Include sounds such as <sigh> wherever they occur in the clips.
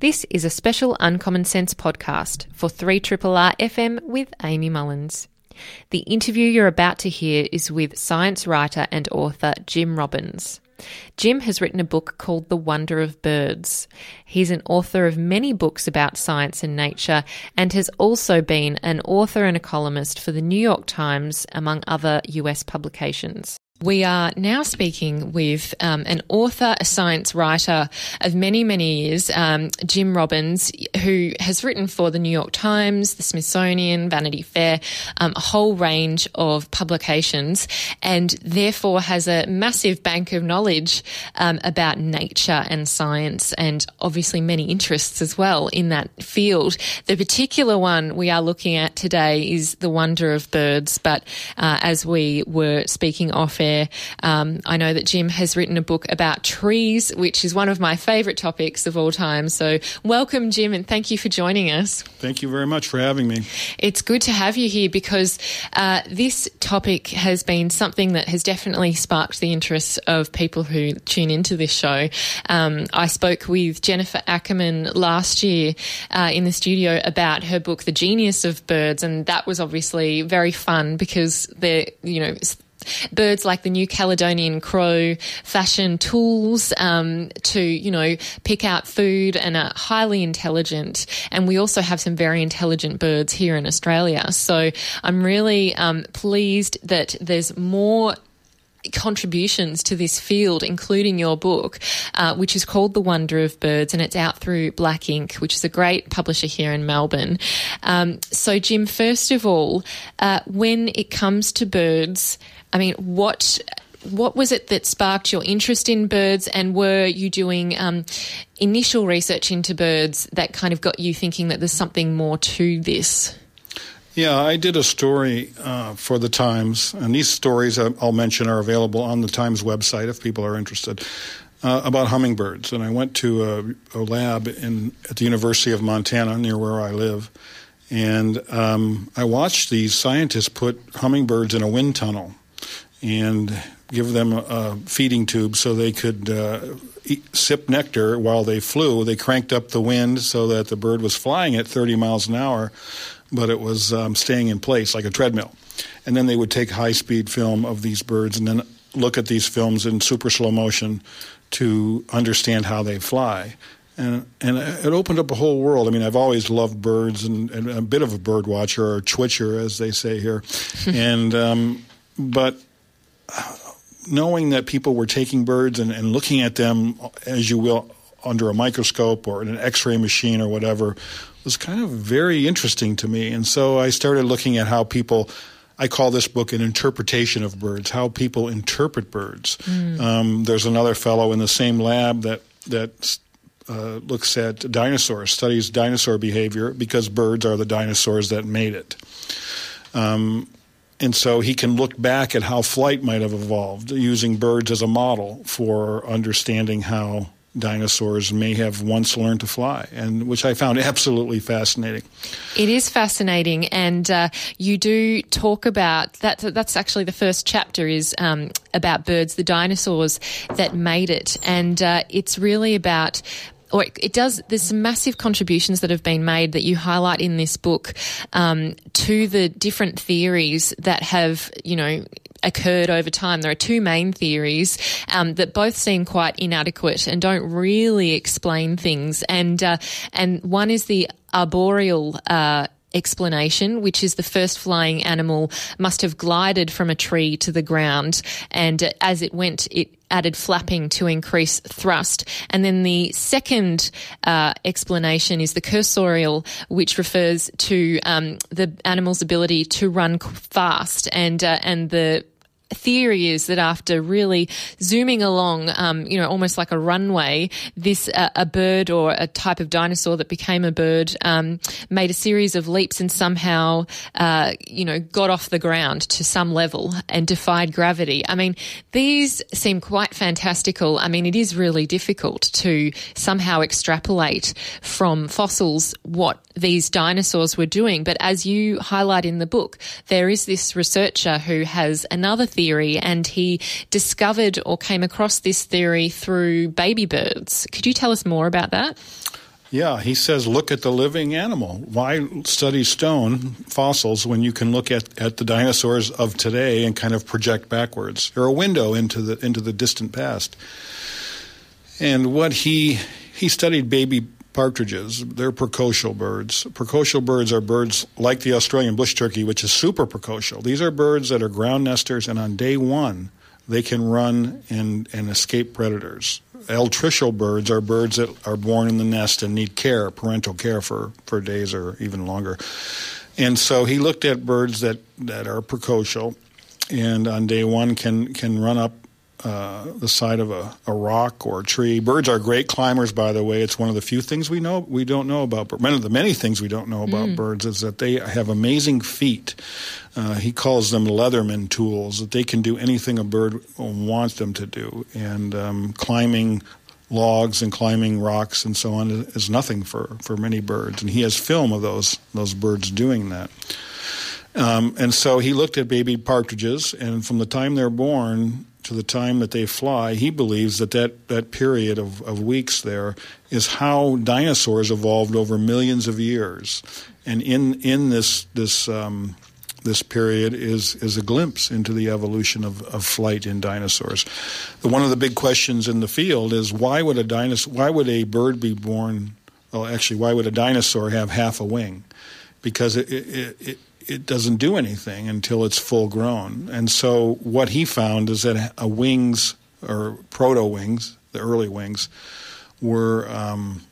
This is a special Uncommon Sense podcast for 3RRR FM with Amy Mullins. The interview you're about to hear is with science writer and author Jim Robbins. Jim has written a book called The Wonder of Birds. He's an author of many books about science and nature and has also been an author and a columnist for the New York Times, among other US publications. We are now speaking with um, an author, a science writer of many, many years, um, Jim Robbins, who has written for the New York Times, the Smithsonian, Vanity Fair, um, a whole range of publications, and therefore has a massive bank of knowledge um, about nature and science, and obviously many interests as well in that field. The particular one we are looking at today is the wonder of birds, but uh, as we were speaking off air, there. Um, I know that Jim has written a book about trees, which is one of my favourite topics of all time. So, welcome, Jim, and thank you for joining us. Thank you very much for having me. It's good to have you here because uh, this topic has been something that has definitely sparked the interest of people who tune into this show. Um, I spoke with Jennifer Ackerman last year uh, in the studio about her book, The Genius of Birds, and that was obviously very fun because they're, you know, birds like the New Caledonian crow fashion tools um, to, you know, pick out food and are highly intelligent. And we also have some very intelligent birds here in Australia. So I'm really um, pleased that there's more contributions to this field, including your book, uh, which is called The Wonder of Birds, and it's out through Black Inc., which is a great publisher here in Melbourne. Um, so, Jim, first of all, uh, when it comes to birds, I mean, what what was it that sparked your interest in birds, and were you doing um, initial research into birds that kind of got you thinking that there's something more to this? Yeah, I did a story uh, for the Times, and these stories I'll mention are available on the Times website if people are interested. Uh, about hummingbirds, and I went to a, a, lab in at the University of Montana near where I live, and um, I watched these scientists put hummingbirds in a wind tunnel and give them a feeding tube so they could uh, eat, sip nectar while they flew. They cranked up the wind so that the bird was flying at 30 miles an hour, but it was um, staying in place like a treadmill. And then they would take high speed film of these birds and then look at these films in super slow motion to understand how they fly. And, and it opened up a whole world. I mean, I've always loved birds and, and a bit of a bird watcher or twitcher, as they say here. <laughs> and um, but knowing that people were taking birds and, and looking at them as you will under a microscope or in an x-ray machine or whatever was kind of very interesting to me. And so i started looking at how people i call this book an interpretation of birds how people interpret birds. Mm. um, there's another fellow in the same lab that that uh, looks at dinosaurs studies dinosaur behavior because birds are the dinosaurs that made it. Um, and so he can look back at how flight might have evolved using birds as a model for understanding how dinosaurs may have once learned to fly, and which I found <laughs> absolutely fascinating. It is fascinating, and uh, you do talk about that. That's actually the first chapter is um, about birds, the dinosaurs that made it, and uh, it's really about or it, does, there's some massive contributions that have been made that you highlight in this book um, to the different theories that have, you know, occurred over time. There are two main theories um, that both seem quite inadequate and don't really explain things. And uh, and one is the arboreal. Uh, explanation, which is the first flying animal must have glided from a tree to the ground, and as it went, it added flapping to increase thrust. And then the second uh, explanation is the cursorial, which refers to um, the animal's ability to run fast and uh, and the theory is that after really zooming along, um, you know, almost like a runway, this uh, a bird or a type of dinosaur that became a bird um, made a series of leaps and somehow, uh, you know, got off the ground to some level and defied gravity. I mean, these seem quite fantastical. I mean, it is really difficult to somehow extrapolate from fossils what these dinosaurs were doing. But as you highlight in the book, there is this researcher who has another theory theory, and he discovered or came across this theory through baby birds. Could you tell us more about that? Yeah, he says, look at the living animal. Why study stone fossils when you can look at, at the dinosaurs of today and kind of project backwards, They're a window into the into the distant past? And what he he studied baby partridges. They're precocial birds. Precocial birds are birds like the Australian bush turkey, which is super precocial. These are birds that are ground nesters, and on day one, they can run and, and escape predators. Altricial birds are birds that are born in the nest and need care, parental care for, for days or even longer. And so he looked at birds that, that are precocial and on day one can, can run up uh, the side of a, a, rock or a tree. Birds are great climbers, by the way. It's one of the few things we know we don't know about. But One of the many things we don't know about mm. birds is that they have amazing feet. Uh, he calls them Leatherman tools. That they can do anything a bird wants them to do, and um, climbing logs and climbing rocks and so on is nothing for, for many birds. And he has film of those those birds doing that. Um, and so he looked at baby partridges, and from the time they're born to the time that they fly, he believes that that, that period of, of weeks there is how dinosaurs evolved over millions of years. And in, in this, this, um, this period is, is a glimpse into the evolution of, of flight in dinosaurs. The, one of the big questions in the field is why would a dinosaur, why would a bird be born? Well, actually, why would a dinosaur have half a wing? Because it, it, it it doesn't do anything until it's full grown. And so what he found is that a wings or proto wings, the early wings, were um,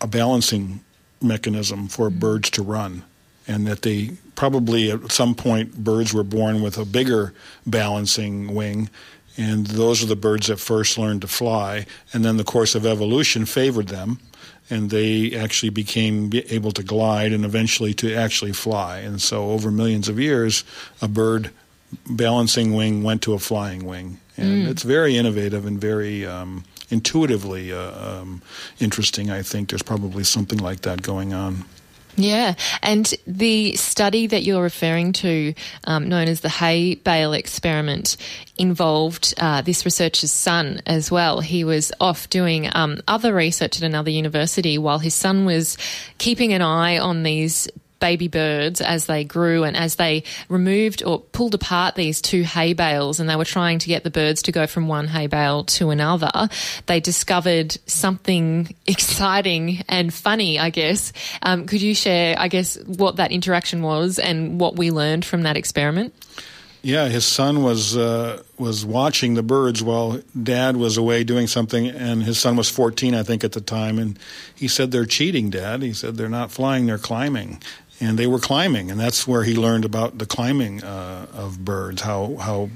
a balancing mechanism for mm-hmm. birds to run, and that they probably at some point birds were born with a bigger balancing wing. And those are the birds that first learned to fly, and then the course of evolution favored them, and they actually became able to glide and eventually to actually fly. And so, over millions of years, a bird balancing wing went to a flying wing, and mm. it's very innovative and very um, intuitively uh, um, interesting. I think there's probably something like that going on. Yeah, and the study that you're referring to, um, known as the hay bale experiment, involved uh, this researcher's son as well. He was off doing um, other research at another university while his son was keeping an eye on these baby birds as they grew and as they removed or pulled apart these two hay bales and they were trying to get the birds to go from one hay bale to another, they discovered something <laughs> exciting and funny, I guess. Um, could you share, I guess, what that interaction was and what we learned from that experiment? Yeah, his son was uh, was watching the birds while Dad was away doing something, and his son was 14, I think, at the time. And he said, "They're cheating, Dad." He said, "They're not flying; they're climbing." And they were climbing, and that's where he learned about the climbing uh, of birds, how how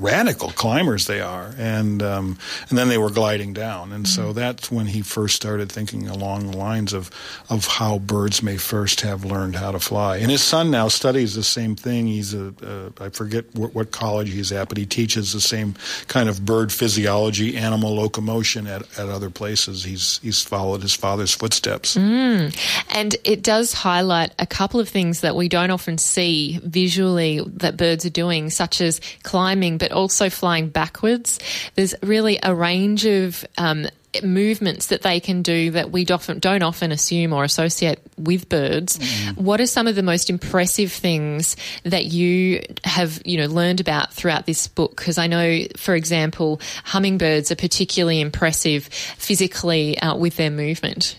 radical climbers they are, and um, and then they were gliding down, and mm-hmm. so that's when he first started thinking along the lines of of how birds may first have learned how to fly. And his son now studies the same thing. He's a, a I forget what, what college he's at, but he teaches the same kind of bird physiology, animal locomotion at, at other places. He's he's followed his father's footsteps, mm. and it does highlight a couple of things that we don't often see visually that birds are doing, such as climbing, but also flying backwards. There's really a range of um, movements that they can do that we don't often assume or associate with birds. Mm. What are some of the most impressive things that you have, you know, learned about throughout this book? Because I know, for example, hummingbirds are particularly impressive physically uh, with their movement.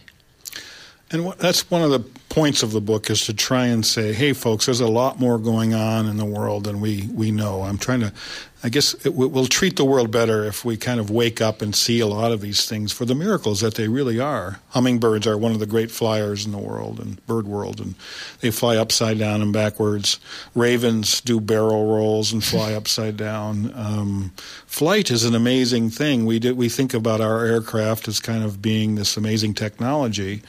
And that's one of the points of the book is to try and say, hey, folks, there's a lot more going on in the world than we, we know. I'm trying to, I guess it, we'll treat the world better if we kind of wake up and see a lot of these things for the miracles that they really are. Hummingbirds are one of the great flyers in the world and bird world, and they fly upside down and backwards. Ravens do barrel rolls and fly <laughs> upside down. Um, flight is an amazing thing. We, we think about our aircraft as kind of being this amazing technology.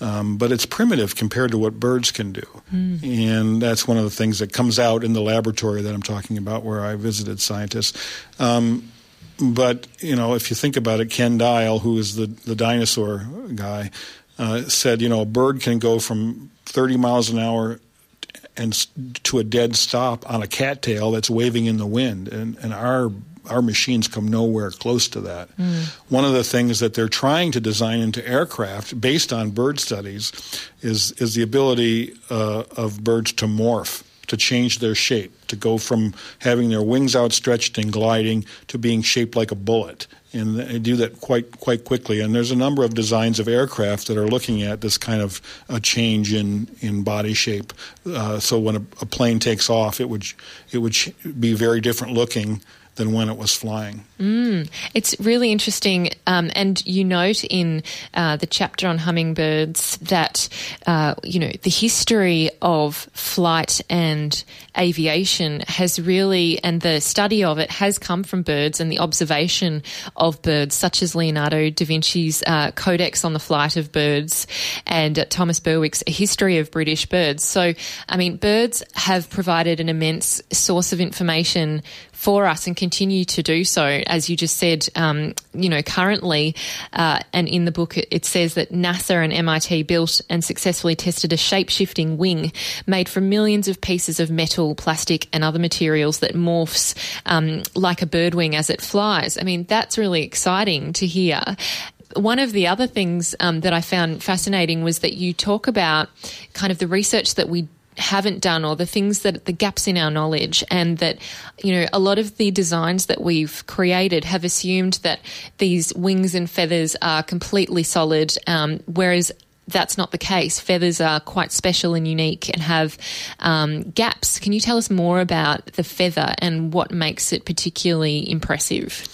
Um, but it's primitive compared to what birds can do. Mm. And that's one of the things that comes out in the laboratory that I'm talking about, where I visited scientists. Um, but you know, if you think about it, Ken Dial, who is the the dinosaur guy, uh, said, you know, a bird can go from 30 miles an hour and to a dead stop on a cattail that's waving in the wind, and and our our machines come nowhere close to that. Mm. One of the things that they're trying to design into aircraft, based on bird studies, is is the ability uh, of birds to morph to change their shape, to go from having their wings outstretched and gliding to being shaped like a bullet and they do that quite quite quickly. And there's a number of designs of aircraft that are looking at this kind of a change in in body shape. Uh, so when a, a, plane takes off, it would it would be very different looking than when it was flying. Mm, it's really interesting. Um, and you note in uh, the chapter on hummingbirds that, uh, you know, the history of flight and aviation has really, and the study of it has come from birds and the observation of birds, such as Leonardo da Vinci's uh, Codex on the Flight of Birds and Thomas Bewick's History of British Birds. So, I mean, birds have provided an immense source of information for us and continue to do so. As you just said, um, you know, currently, uh, and in the book, it, it, says that NASA and MIT built and successfully tested a shape shifting wing made from millions of pieces of metal, plastic, and other materials that morphs um, like a bird wing as it flies. I mean, that's really exciting to hear one of the other things um, that I found fascinating was that you talk about kind of the research that we haven't done or the things that the gaps in our knowledge and that you know a lot of the designs that we've created have assumed that these wings and feathers are completely solid um, whereas that's not the case. Feathers are quite special and unique and have um, gaps. Can you tell us more about the feather and what makes it particularly impressive?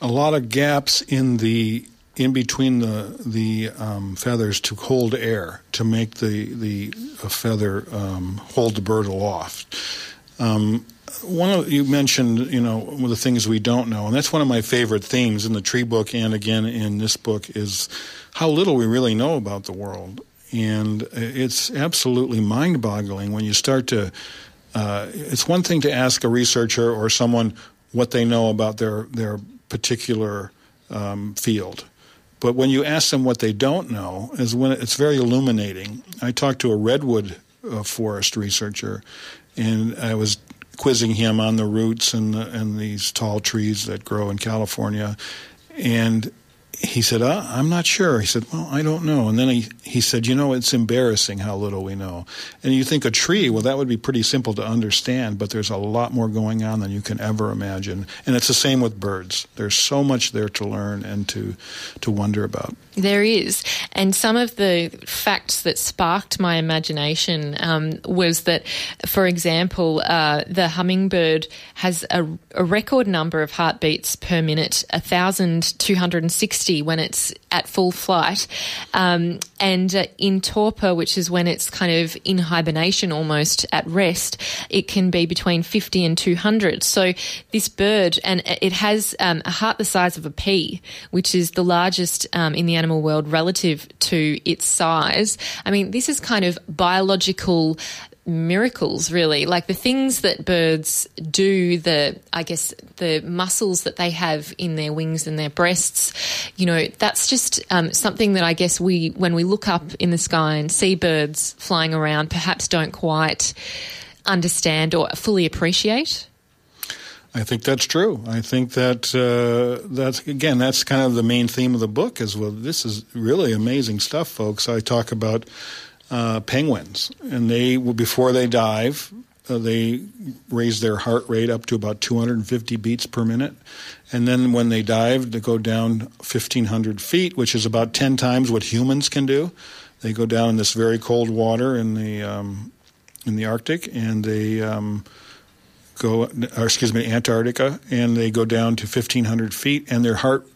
A lot of gaps in the in between the the um, feathers to hold air to make the the feather um, hold the bird aloft. Um, one of you mentioned, you know, one of the things we don't know, and that's one of my favorite themes in the tree book and again in this book is how little we really know about the world, and it's absolutely mind-boggling when you start to. Uh, it's one thing to ask a researcher or someone what they know about their their particular um, field but when you ask them what they don't know, is when it's very illuminating. I talked to a redwood uh, forest researcher, and I was quizzing him on the roots and the, and these tall trees that grow in California, and he said, uh, I'm not sure. He said, Well, I don't know. And then he, he said, You know, it's embarrassing how little we know. And you think a tree, well, that would be pretty simple to understand, but there's a lot more going on than you can ever imagine. And it's the same with birds. There's so much there to learn and to, to wonder about. There is. And some of the facts that sparked my imagination um, was that, for example, uh, the hummingbird has a, a, record number of heartbeats per minute, 1,260 when it's at full flight. Um, and uh, in torpor, which is when it's kind of in hibernation almost at rest, it can be between 50 and 200. So this bird, and it has um, a heart the size of a pea, which is the largest um, in the animal world relative to its size. I mean, this is kind of biological miracles really like the things that birds do the i guess the muscles that they have in their wings and their breasts you know that's just um, something that i guess we when we look up in the sky and see birds flying around perhaps don't quite understand or fully appreciate I think that's true. I think that uh, that's again that's kind of the main theme of the book is well this is really amazing stuff, folks. I talk about uh, penguins and they before they dive uh, they raise their heart rate up to about 250 beats per minute, and then when they dive, they go down 1,500 feet, which is about 10 times what humans can do. They go down in this very cold water in the um, in the Arctic, and they um, go, or excuse me, Antarctica, and they go down to 1,500 feet, and their heart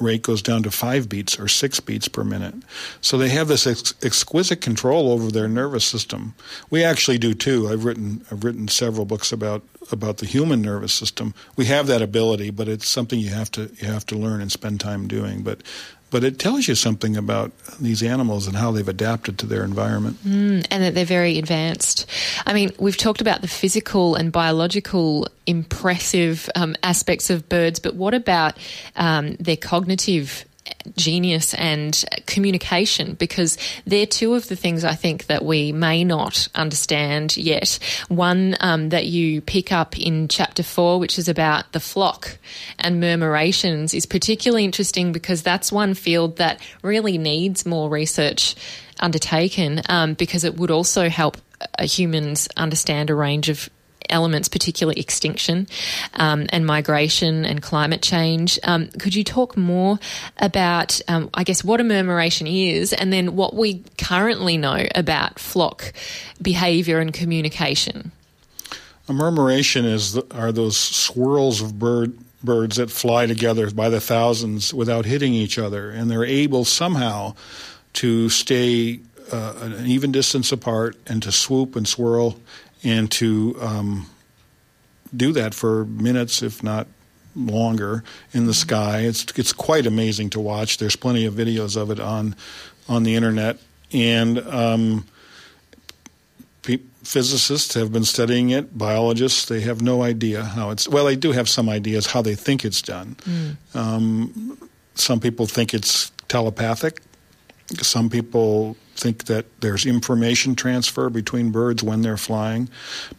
rate goes down to five beats or six beats per minute. So they have this ex- exquisite control over their nervous system. We actually do too. I've written I've written several books about about the human nervous system. We have that ability, but it's something you have to you have to learn and spend time doing. But but it tells you something about these animals and how they've adapted to their environment. Mm, and that they're very advanced. I mean, we've talked about the physical and biological impressive um, aspects of birds, but what about um, their cognitive genius and communication because they're two of the things I think that we may not understand yet. One um, that you pick up in chapter four, which is about the flock and murmurations, is particularly interesting because that's one field that really needs more research undertaken um, because it would also help humans understand a range of elements, particularly extinction um, and migration and climate change. Um, could you talk more about, um, I guess, what a murmuration is and then what we currently know about flock behaviour and communication? A murmuration is the, are those swirls of bird birds that fly together by the thousands without hitting each other, and they're able somehow to stay uh, an even distance apart and to swoop and swirl and to um, do that for minutes, if not longer, in the sky. It's it's quite amazing to watch. There's plenty of videos of it on on the internet, and um, pe- physicists have been studying it. Biologists they have no idea how it's. Well, they do have some ideas how they think it's done. Mm. Um, some people think it's telepathic. Some people think that there's information transfer between birds when they're flying.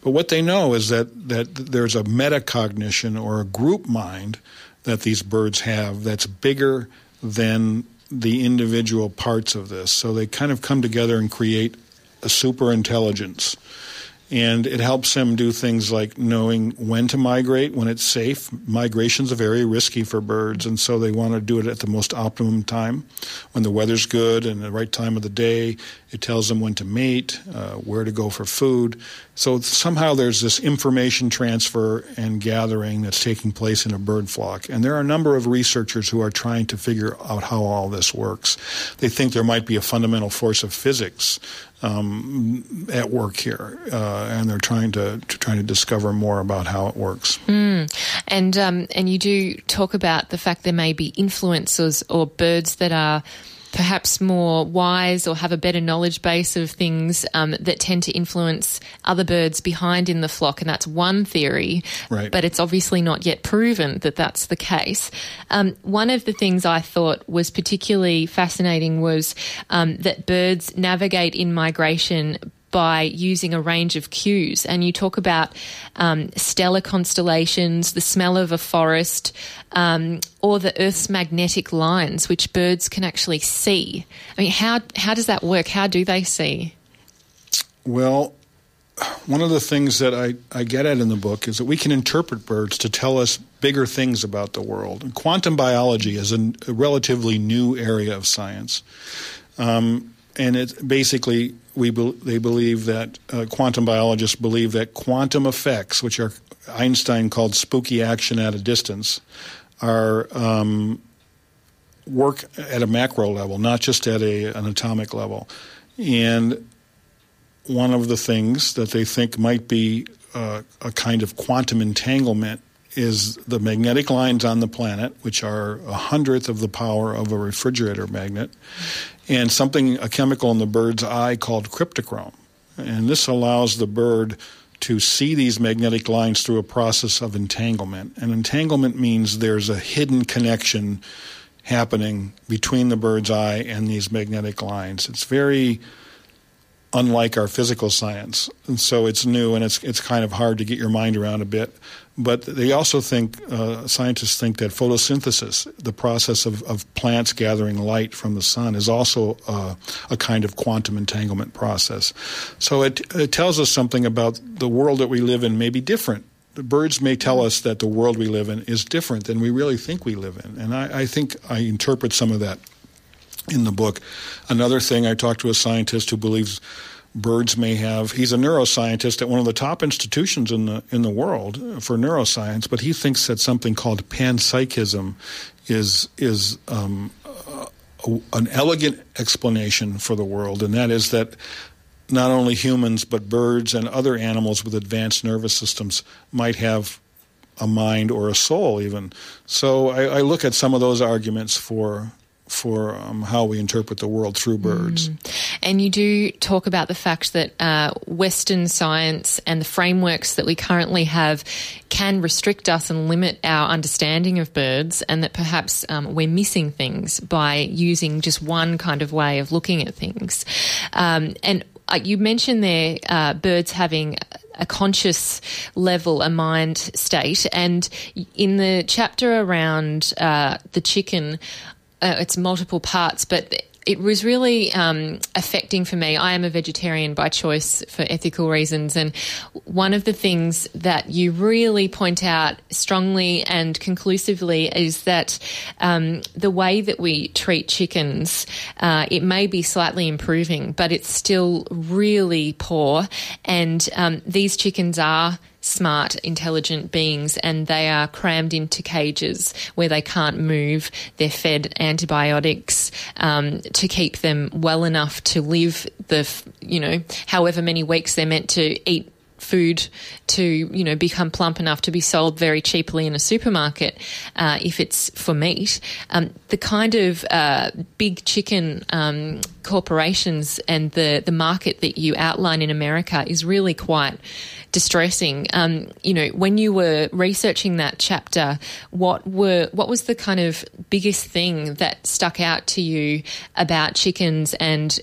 But what they know is that, that there's a metacognition or a group mind that these birds have that's bigger than the individual parts of this. So they kind of come together and create a super intelligence and it helps them do things like knowing when to migrate when it's safe. Migrations are very risky for birds, and so they want to do it at the most optimum time when the weather's good and the right time of the day. It tells them when to mate, uh, where to go for food. So somehow there's this information transfer and gathering that's taking place in a bird flock. And there are a number of researchers who are trying to figure out how all this works. They think there might be a fundamental force of physics um, at work here, uh, and they're trying to, to trying to discover more about how it works. Mm. And um, and you do talk about the fact there may be influencers or birds that are perhaps more wise or have a better knowledge base of things um, that tend to influence other birds behind in the flock. And that's one theory, right. but it's obviously not yet proven that that's the case. Um, one of the things I thought was particularly fascinating was um, that birds navigate in migration by using a range of cues. And you talk about um, stellar constellations, the smell of a forest, um, or the Earth's magnetic lines, which birds can actually see. I mean, how how does that work? How do they see? Well, one of the things that I, I get at in the book is that we can interpret birds to tell us bigger things about the world. And quantum biology is a, a relatively new area of science. Um, and it basically we be, they believe that uh, quantum biologists believe that quantum effects, which are Einstein called spooky action at a distance, are um, work at a macro level, not just at a, an atomic level. And one of the things that they think might be uh, a kind of quantum entanglement is the magnetic lines on the planet, which are a hundredth of the power of a refrigerator magnet, and something, a chemical in the bird's eye called cryptochrome. And this allows the bird to see these magnetic lines through a process of entanglement. And entanglement means there's a hidden connection happening between the bird's eye and these magnetic lines. It's very unlike our physical science, and so it's new and it's it's kind of hard to get your mind around a bit. But they also think, uh, scientists think that photosynthesis, the process of, of plants gathering light from the sun, is also uh, a kind of quantum entanglement process. So it, it tells us something about the world that we live in may be different the birds may tell us that the world we live in is different than we really think we live in. And I, I, think I interpret some of that in the book. Another thing, I talked to a scientist who believes birds may have. He's a neuroscientist at one of the top institutions in the in the world for neuroscience, but he thinks that something called panpsychism is is um, an elegant explanation for the world, and that is that not only humans but birds and other animals with advanced nervous systems might have a mind or a soul even. So I, I look at some of those arguments for for um, how we interpret the world through birds. Mm. And you do talk about the fact that uh, Western science and the frameworks that we currently have can restrict us and limit our understanding of birds, and that perhaps um, we're missing things by using just one kind of way of looking at things. Um, and uh, you mentioned there uh, birds having a conscious level, a mind state. And in the chapter around uh, the chicken, uh, it's multiple parts, but it was really um, affecting for me. I am a vegetarian by choice for ethical reasons. And one of the things that you really point out strongly and conclusively is that um, the way that we treat chickens, uh, it may be slightly improving, but it's still really poor. And um, these chickens are smart, intelligent beings, and they are crammed into cages where they can't move. They're fed antibiotics um, to keep them well enough to live the, you know, however many weeks they're meant to eat food to you know become plump enough to be sold very cheaply in a supermarket uh, if it's for meat. Um, the kind of uh, big chicken um, corporations and the the market that you outline in America is really quite distressing. Um, you know, when you were researching that chapter, what were what was the kind of biggest thing that stuck out to you about chickens and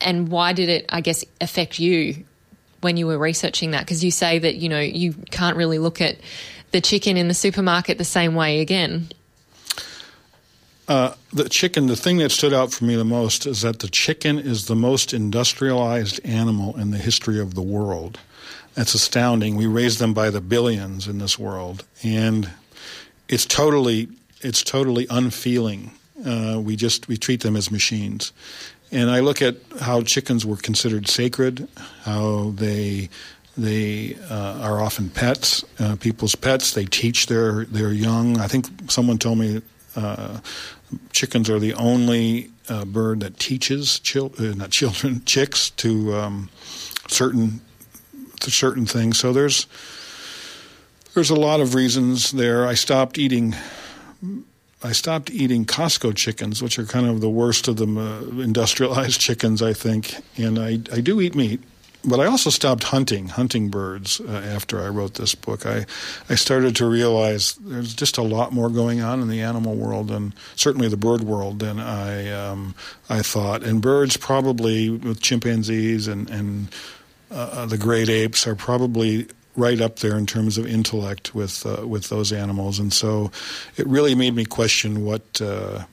and why did it, I guess, affect you when you were researching that? Because you say that you know you can't really look at the chicken in the supermarket the same way again. Uh, the chicken, the thing that stood out for me the most is that the chicken is the most industrialized animal in the history of the world. That's astounding. We raise them by the billions in this world, and it's totally it's totally unfeeling. Uh, we just we treat them as machines. And I look at how chickens were considered sacred, how they they uh, are often pets, uh, people's pets. They teach their their young. I think someone told me uh, chickens are the only uh, bird that teaches chil- uh, not children <laughs> chicks to um, certain to certain things. So there's there's a lot of reasons there. I stopped eating. I stopped eating Costco chickens, which are kind of the worst of the uh, industrialized <laughs> chickens, I think. And I, I do eat meat, but I also stopped hunting, hunting birds uh, after I wrote this book. I, I started to realize there's just a lot more going on in the animal world and certainly the bird world than I, um, I thought. And birds probably with chimpanzees and, and uh, the great apes are probably right up there in terms of intellect with uh, with those animals, and so it really made me question what. Uh,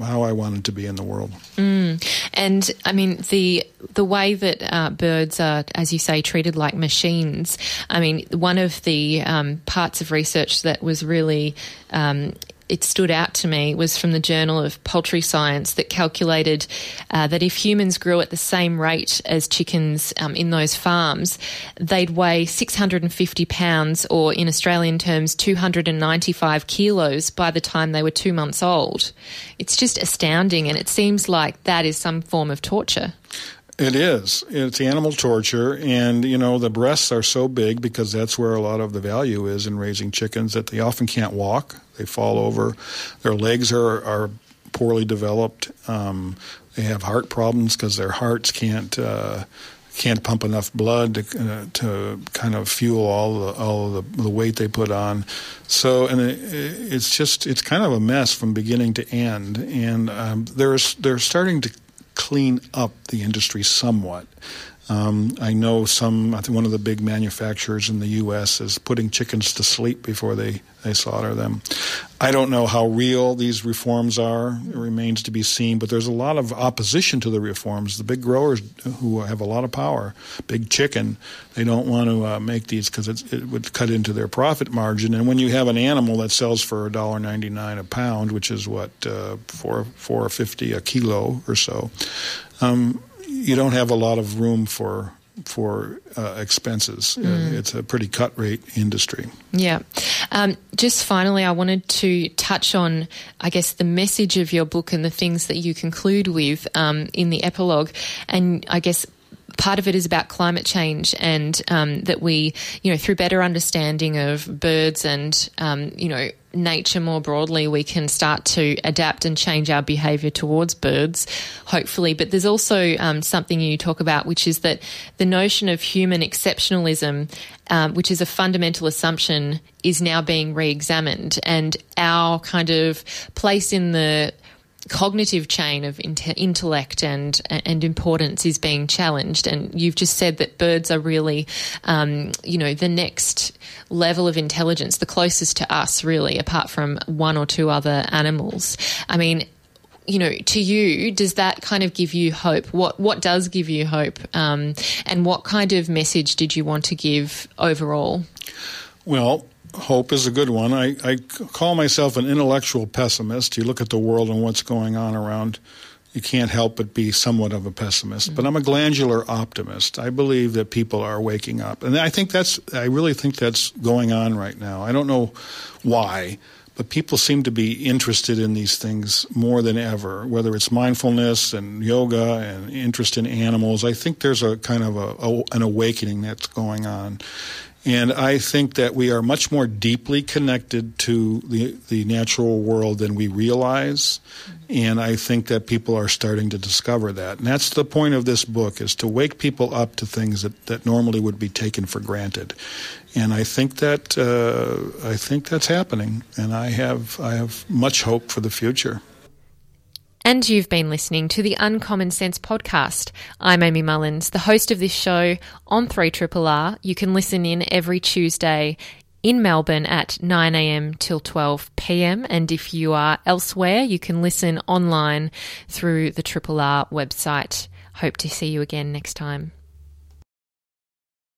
how I wanted to be in the world, mm. and I mean the the way that uh, birds are, as you say, treated like machines. I mean, one of the um, parts of research that was really um, it stood out to me was from the Journal of Poultry Science that calculated uh, that if humans grew at the same rate as chickens um, in those farms, they'd weigh 650 pounds, or in Australian terms, 295 kilos by the time they were two months old. It's just astounding, and it seems like that is some form of torture. It is. It's animal torture, and you know the breasts are so big because that's where a lot of the value is in raising chickens that they often can't walk. They fall over. Their legs are are poorly developed. Um, they have heart problems because their hearts can't uh, can't pump enough blood to, uh, to kind of fuel all the all the, the weight they put on. So, and it, it's just it's kind of a mess from beginning to end. And um, they're they're starting to clean up the industry somewhat. Um, I know some, I think one of the big manufacturers in the U.S. is putting chickens to sleep before they, they slaughter them. I don't know how real these reforms are. It remains to be seen, but there's a lot of opposition to the reforms. The big growers who have a lot of power, big chicken, they don't want to uh, make these because it would cut into their profit margin. And when you have an animal that sells for $1.99 a pound, which is what, uh, four, four fifty a kilo or so, um, you don't have a lot of room for for uh, expenses. Uh, mm. It's a pretty cut rate industry. Yeah. Um, just finally, I wanted to touch on, I guess, the message of your book and the things that you conclude with um, in the epilogue. And I guess part of it is about climate change and um, that we, you know, through better understanding of birds and, um, you know, nature more broadly, we can start to adapt and change our behaviour towards birds, hopefully. But there's also um, something you talk about, which is that the notion of human exceptionalism, um, which is a fundamental assumption, is now being re examined. And our kind of place in the cognitive chain of intellect and and importance is being challenged. And you've just said that birds are really, um, you know, the next level of intelligence, the closest to us, really, apart from one or two other animals. I mean. You know, to you, does that kind of give you hope? What what does give you hope, um, and what kind of message did you want to give overall? Well, hope is a good one. I, I call myself an intellectual pessimist. You look at the world and what's going on around, you can't help but be somewhat of a pessimist. Mm-hmm. But I'm a glandular optimist. I believe that people are waking up. And I think that's, I really think that's going on right now. I don't know why, but people seem to be interested in these things more than ever, whether it's mindfulness and yoga and interest in animals. I think there's a kind of a, a an awakening that's going on. And I think that we are much more deeply connected to the, the natural world than we realize. And I think that people are starting to discover that. And that's the point of this book is to wake people up to things that, that normally would be taken for granted. And I think that uh, I think that's happening. And I have I have much hope for the future. And you've been listening to the Uncommon Sense podcast. I'm Amy Mullins, the host of this show on 3RRR. You can listen in every Tuesday in Melbourne at 9am till 12pm. And if you are elsewhere, you can listen online through the Triple R website. Hope to see you again next time.